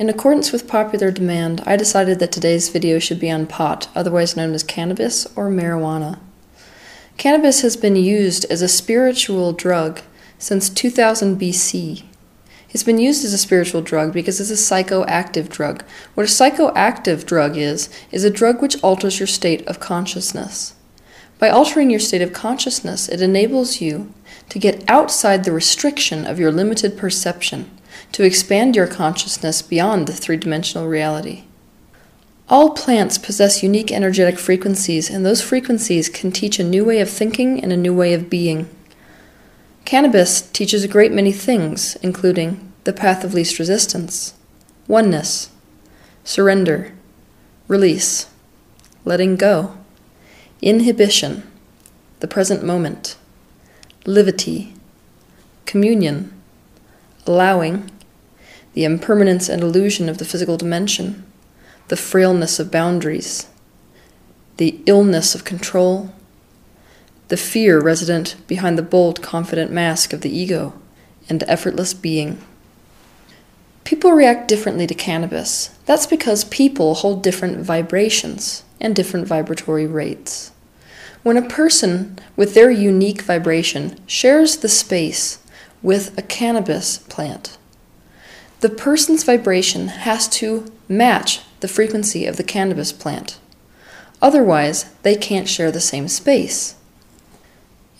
In accordance with popular demand, I decided that today's video should be on pot, otherwise known as cannabis or marijuana. Cannabis has been used as a spiritual drug since 2000 BC. It's been used as a spiritual drug because it's a psychoactive drug. What a psychoactive drug is, is a drug which alters your state of consciousness. By altering your state of consciousness, it enables you to get outside the restriction of your limited perception, to expand your consciousness beyond the three dimensional reality. All plants possess unique energetic frequencies, and those frequencies can teach a new way of thinking and a new way of being. Cannabis teaches a great many things, including the path of least resistance, oneness, surrender, release, letting go, inhibition, the present moment, livity, communion, allowing, the impermanence and illusion of the physical dimension, the frailness of boundaries, the illness of control, the fear resident behind the bold, confident mask of the ego, and effortless being. People react differently to cannabis. That's because people hold different vibrations and different vibratory rates. When a person with their unique vibration shares the space with a cannabis plant, the person's vibration has to match the frequency of the cannabis plant. Otherwise, they can't share the same space.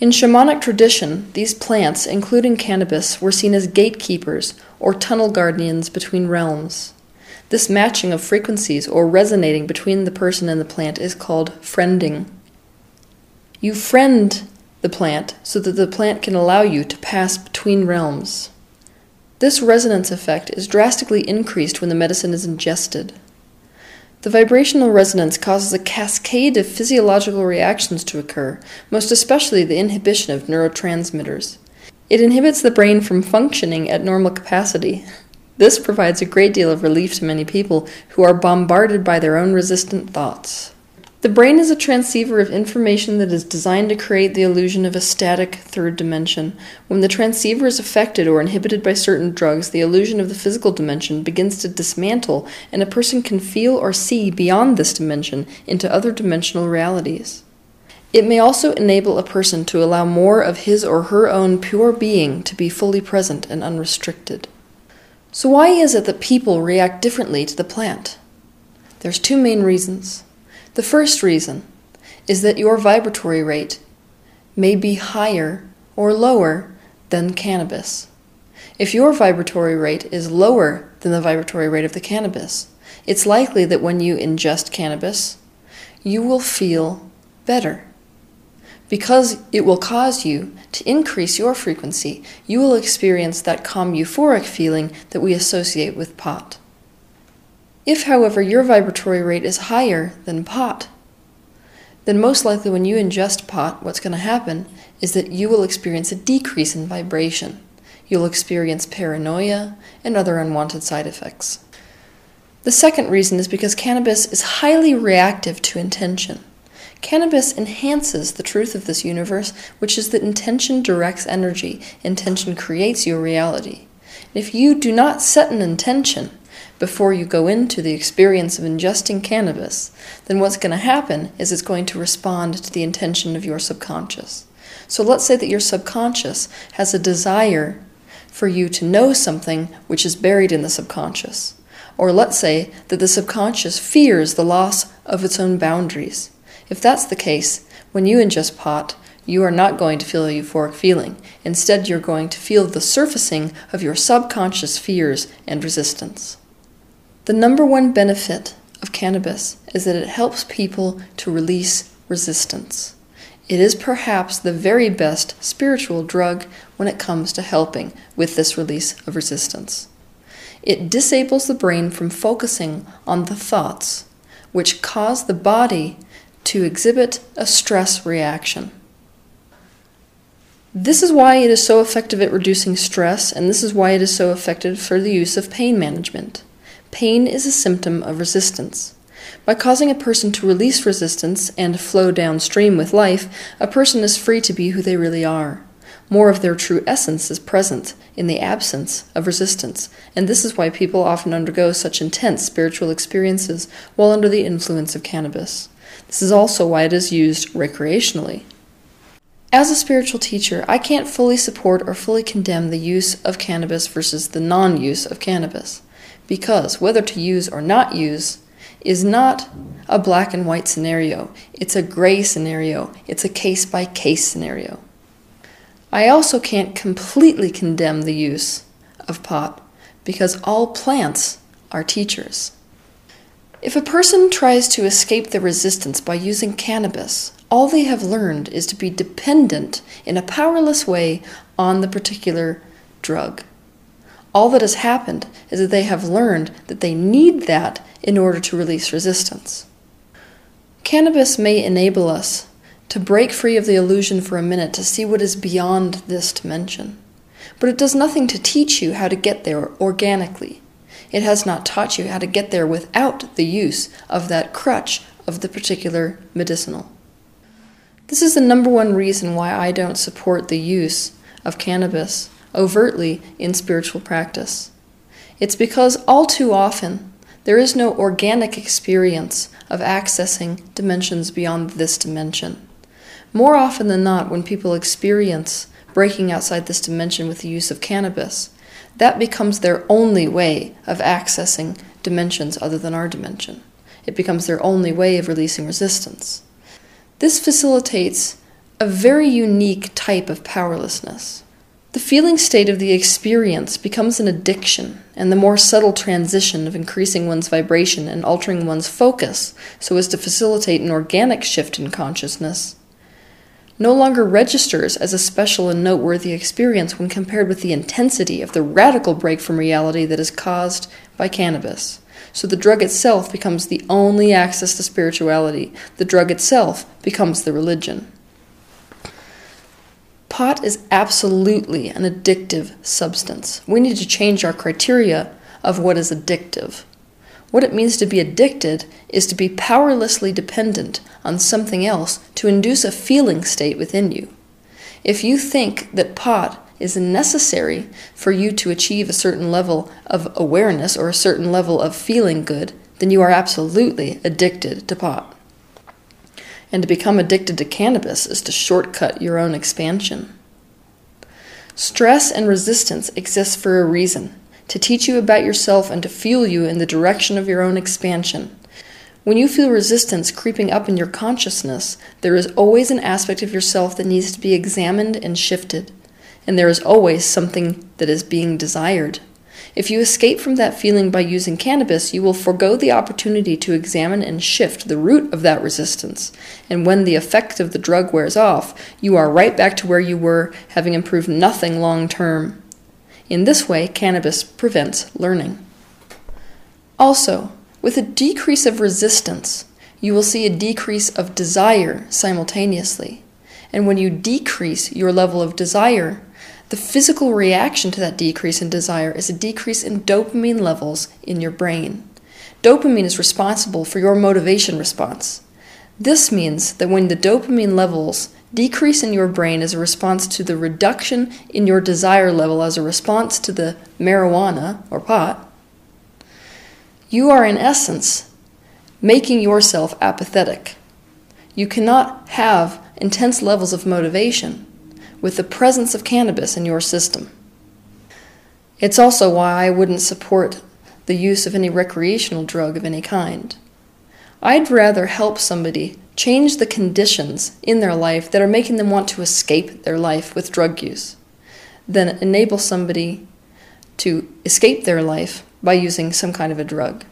In shamanic tradition, these plants, including cannabis, were seen as gatekeepers or tunnel guardians between realms. This matching of frequencies or resonating between the person and the plant is called friending. You friend the plant so that the plant can allow you to pass between realms. This resonance effect is drastically increased when the medicine is ingested. The vibrational resonance causes a cascade of physiological reactions to occur, most especially the inhibition of neurotransmitters. It inhibits the brain from functioning at normal capacity. This provides a great deal of relief to many people who are bombarded by their own resistant thoughts. The brain is a transceiver of information that is designed to create the illusion of a static third dimension. When the transceiver is affected or inhibited by certain drugs, the illusion of the physical dimension begins to dismantle, and a person can feel or see beyond this dimension into other dimensional realities. It may also enable a person to allow more of his or her own pure being to be fully present and unrestricted. So, why is it that people react differently to the plant? There's two main reasons. The first reason is that your vibratory rate may be higher or lower than cannabis. If your vibratory rate is lower than the vibratory rate of the cannabis, it's likely that when you ingest cannabis, you will feel better. Because it will cause you to increase your frequency, you will experience that calm euphoric feeling that we associate with pot. If, however, your vibratory rate is higher than pot, then most likely when you ingest pot, what's going to happen is that you will experience a decrease in vibration. You'll experience paranoia and other unwanted side effects. The second reason is because cannabis is highly reactive to intention. Cannabis enhances the truth of this universe, which is that intention directs energy, intention creates your reality. If you do not set an intention, before you go into the experience of ingesting cannabis, then what's going to happen is it's going to respond to the intention of your subconscious. So let's say that your subconscious has a desire for you to know something which is buried in the subconscious. Or let's say that the subconscious fears the loss of its own boundaries. If that's the case, when you ingest pot, you are not going to feel a euphoric feeling. Instead, you're going to feel the surfacing of your subconscious fears and resistance. The number one benefit of cannabis is that it helps people to release resistance. It is perhaps the very best spiritual drug when it comes to helping with this release of resistance. It disables the brain from focusing on the thoughts, which cause the body to exhibit a stress reaction. This is why it is so effective at reducing stress, and this is why it is so effective for the use of pain management. Pain is a symptom of resistance. By causing a person to release resistance and flow downstream with life, a person is free to be who they really are. more of their true essence is present in the absence of resistance, and this is why people often undergo such intense spiritual experiences while under the influence of cannabis. This is also why it is used recreationally. As a spiritual teacher, I can't fully support or fully condemn the use of cannabis versus the non use of cannabis, because whether to use or not use is not a black and white scenario, it's a gray scenario, it's a case by case scenario. I also can't completely condemn the use of pot because all plants are teachers. If a person tries to escape the resistance by using cannabis, all they have learned is to be dependent in a powerless way on the particular drug. All that has happened is that they have learned that they need that in order to release resistance. Cannabis may enable us to break free of the illusion for a minute to see what is beyond this dimension. But it does nothing to teach you how to get there organically. It has not taught you how to get there without the use of that crutch of the particular medicinal. This is the number one reason why I don't support the use of cannabis overtly in spiritual practice. It's because all too often there is no organic experience of accessing dimensions beyond this dimension. More often than not, when people experience breaking outside this dimension with the use of cannabis, that becomes their only way of accessing dimensions other than our dimension. It becomes their only way of releasing resistance. This facilitates a very unique type of powerlessness. The feeling state of the experience becomes an addiction, and the more subtle transition of increasing one's vibration and altering one's focus so as to facilitate an organic shift in consciousness no longer registers as a special and noteworthy experience when compared with the intensity of the radical break from reality that is caused by cannabis. So the drug itself becomes the only access to spirituality. The drug itself becomes the religion. Pot is absolutely an addictive substance. We need to change our criteria of what is addictive. What it means to be addicted is to be powerlessly dependent on something else to induce a feeling state within you. If you think that pot is necessary for you to achieve a certain level of awareness or a certain level of feeling good, then you are absolutely addicted to pot. And to become addicted to cannabis is to shortcut your own expansion. Stress and resistance exist for a reason to teach you about yourself and to fuel you in the direction of your own expansion. When you feel resistance creeping up in your consciousness, there is always an aspect of yourself that needs to be examined and shifted, and there is always something that is being desired. If you escape from that feeling by using cannabis, you will forego the opportunity to examine and shift the root of that resistance. And when the effect of the drug wears off, you are right back to where you were, having improved nothing long term. In this way, cannabis prevents learning. Also, with a decrease of resistance, you will see a decrease of desire simultaneously. And when you decrease your level of desire, the physical reaction to that decrease in desire is a decrease in dopamine levels in your brain. Dopamine is responsible for your motivation response. This means that when the dopamine levels decrease in your brain as a response to the reduction in your desire level as a response to the marijuana or pot, you are in essence making yourself apathetic. You cannot have intense levels of motivation with the presence of cannabis in your system. It's also why I wouldn't support the use of any recreational drug of any kind. I'd rather help somebody change the conditions in their life that are making them want to escape their life with drug use than enable somebody to escape their life by using some kind of a drug.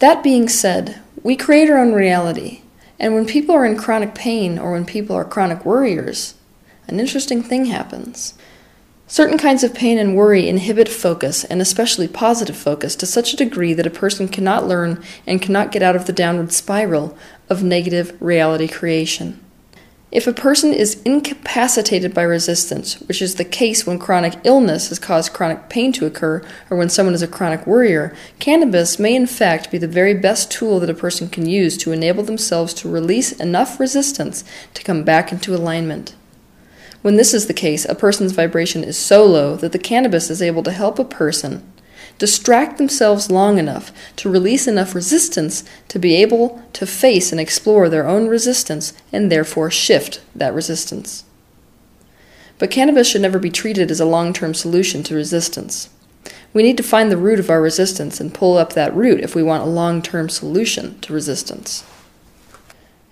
That being said, we create our own reality, and when people are in chronic pain or when people are chronic worriers, an interesting thing happens. Certain kinds of pain and worry inhibit focus, and especially positive focus, to such a degree that a person cannot learn and cannot get out of the downward spiral of negative reality creation. If a person is incapacitated by resistance, which is the case when chronic illness has caused chronic pain to occur or when someone is a chronic worrier, cannabis may in fact be the very best tool that a person can use to enable themselves to release enough resistance to come back into alignment. When this is the case, a person's vibration is so low that the cannabis is able to help a person distract themselves long enough to release enough resistance to be able to face and explore their own resistance and therefore shift that resistance. But cannabis should never be treated as a long term solution to resistance. We need to find the root of our resistance and pull up that root if we want a long term solution to resistance.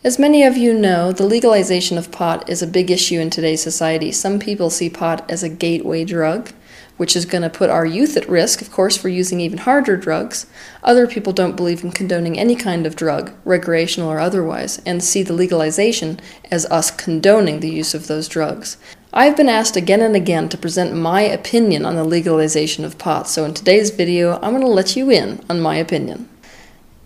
As many of you know, the legalization of pot is a big issue in today's society. Some people see pot as a gateway drug, which is going to put our youth at risk, of course, for using even harder drugs. Other people don't believe in condoning any kind of drug, recreational or otherwise, and see the legalization as us condoning the use of those drugs. I've been asked again and again to present my opinion on the legalization of pot, so in today's video, I'm going to let you in on my opinion.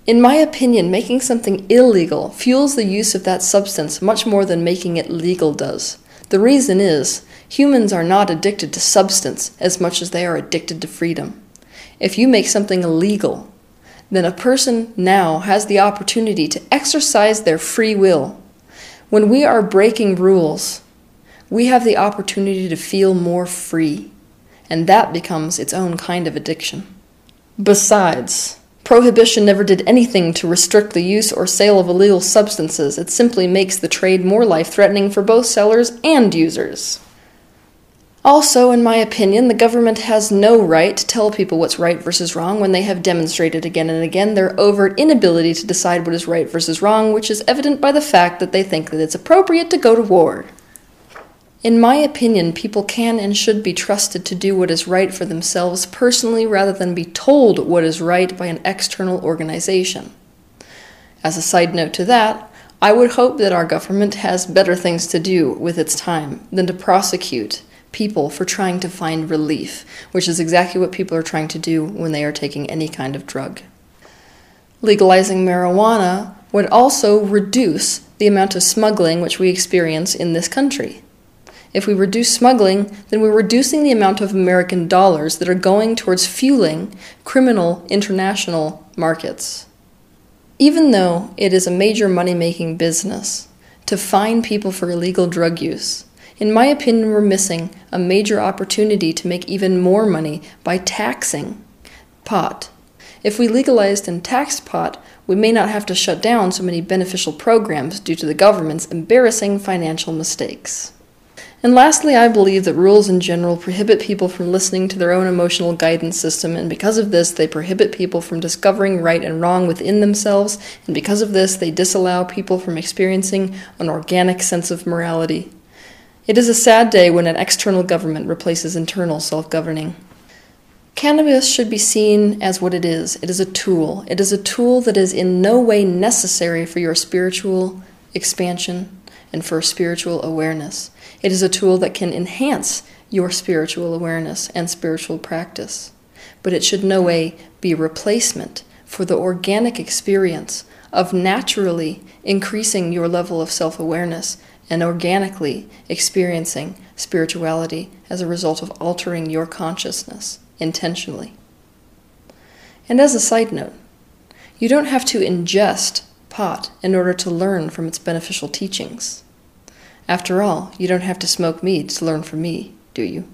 In my opinion, making something illegal fuels the use of that substance much more than making it legal does. The reason is, humans are not addicted to substance as much as they are addicted to freedom. If you make something illegal, then a person now has the opportunity to exercise their free will. When we are breaking rules, we have the opportunity to feel more free, and that becomes its own kind of addiction. Besides, prohibition never did anything to restrict the use or sale of illegal substances, it simply makes the trade more life threatening for both sellers and users. Also, in my opinion, the government has no right to tell people what's right versus wrong when they have demonstrated again and again their overt inability to decide what is right versus wrong, which is evident by the fact that they think that it's appropriate to go to war. In my opinion, people can and should be trusted to do what is right for themselves personally rather than be told what is right by an external organization. As a side note to that, I would hope that our government has better things to do with its time than to prosecute people for trying to find relief, which is exactly what people are trying to do when they are taking any kind of drug. Legalizing marijuana would also reduce the amount of smuggling which we experience in this country. If we reduce smuggling, then we're reducing the amount of American dollars that are going towards fueling criminal international markets. Even though it is a major money making business to fine people for illegal drug use, in my opinion, we're missing a major opportunity to make even more money by taxing pot. If we legalized and taxed pot, we may not have to shut down so many beneficial programs due to the government's embarrassing financial mistakes. And lastly, I believe that rules in general prohibit people from listening to their own emotional guidance system, and because of this, they prohibit people from discovering right and wrong within themselves, and because of this, they disallow people from experiencing an organic sense of morality. It is a sad day when an external government replaces internal self governing. Cannabis should be seen as what it is it is a tool. It is a tool that is in no way necessary for your spiritual expansion and for spiritual awareness. It is a tool that can enhance your spiritual awareness and spiritual practice, but it should no way be replacement for the organic experience of naturally increasing your level of self awareness and organically experiencing spirituality as a result of altering your consciousness intentionally. And as a side note, you don't have to ingest pot in order to learn from its beneficial teachings. After all, you don't have to smoke mead to learn from me, do you?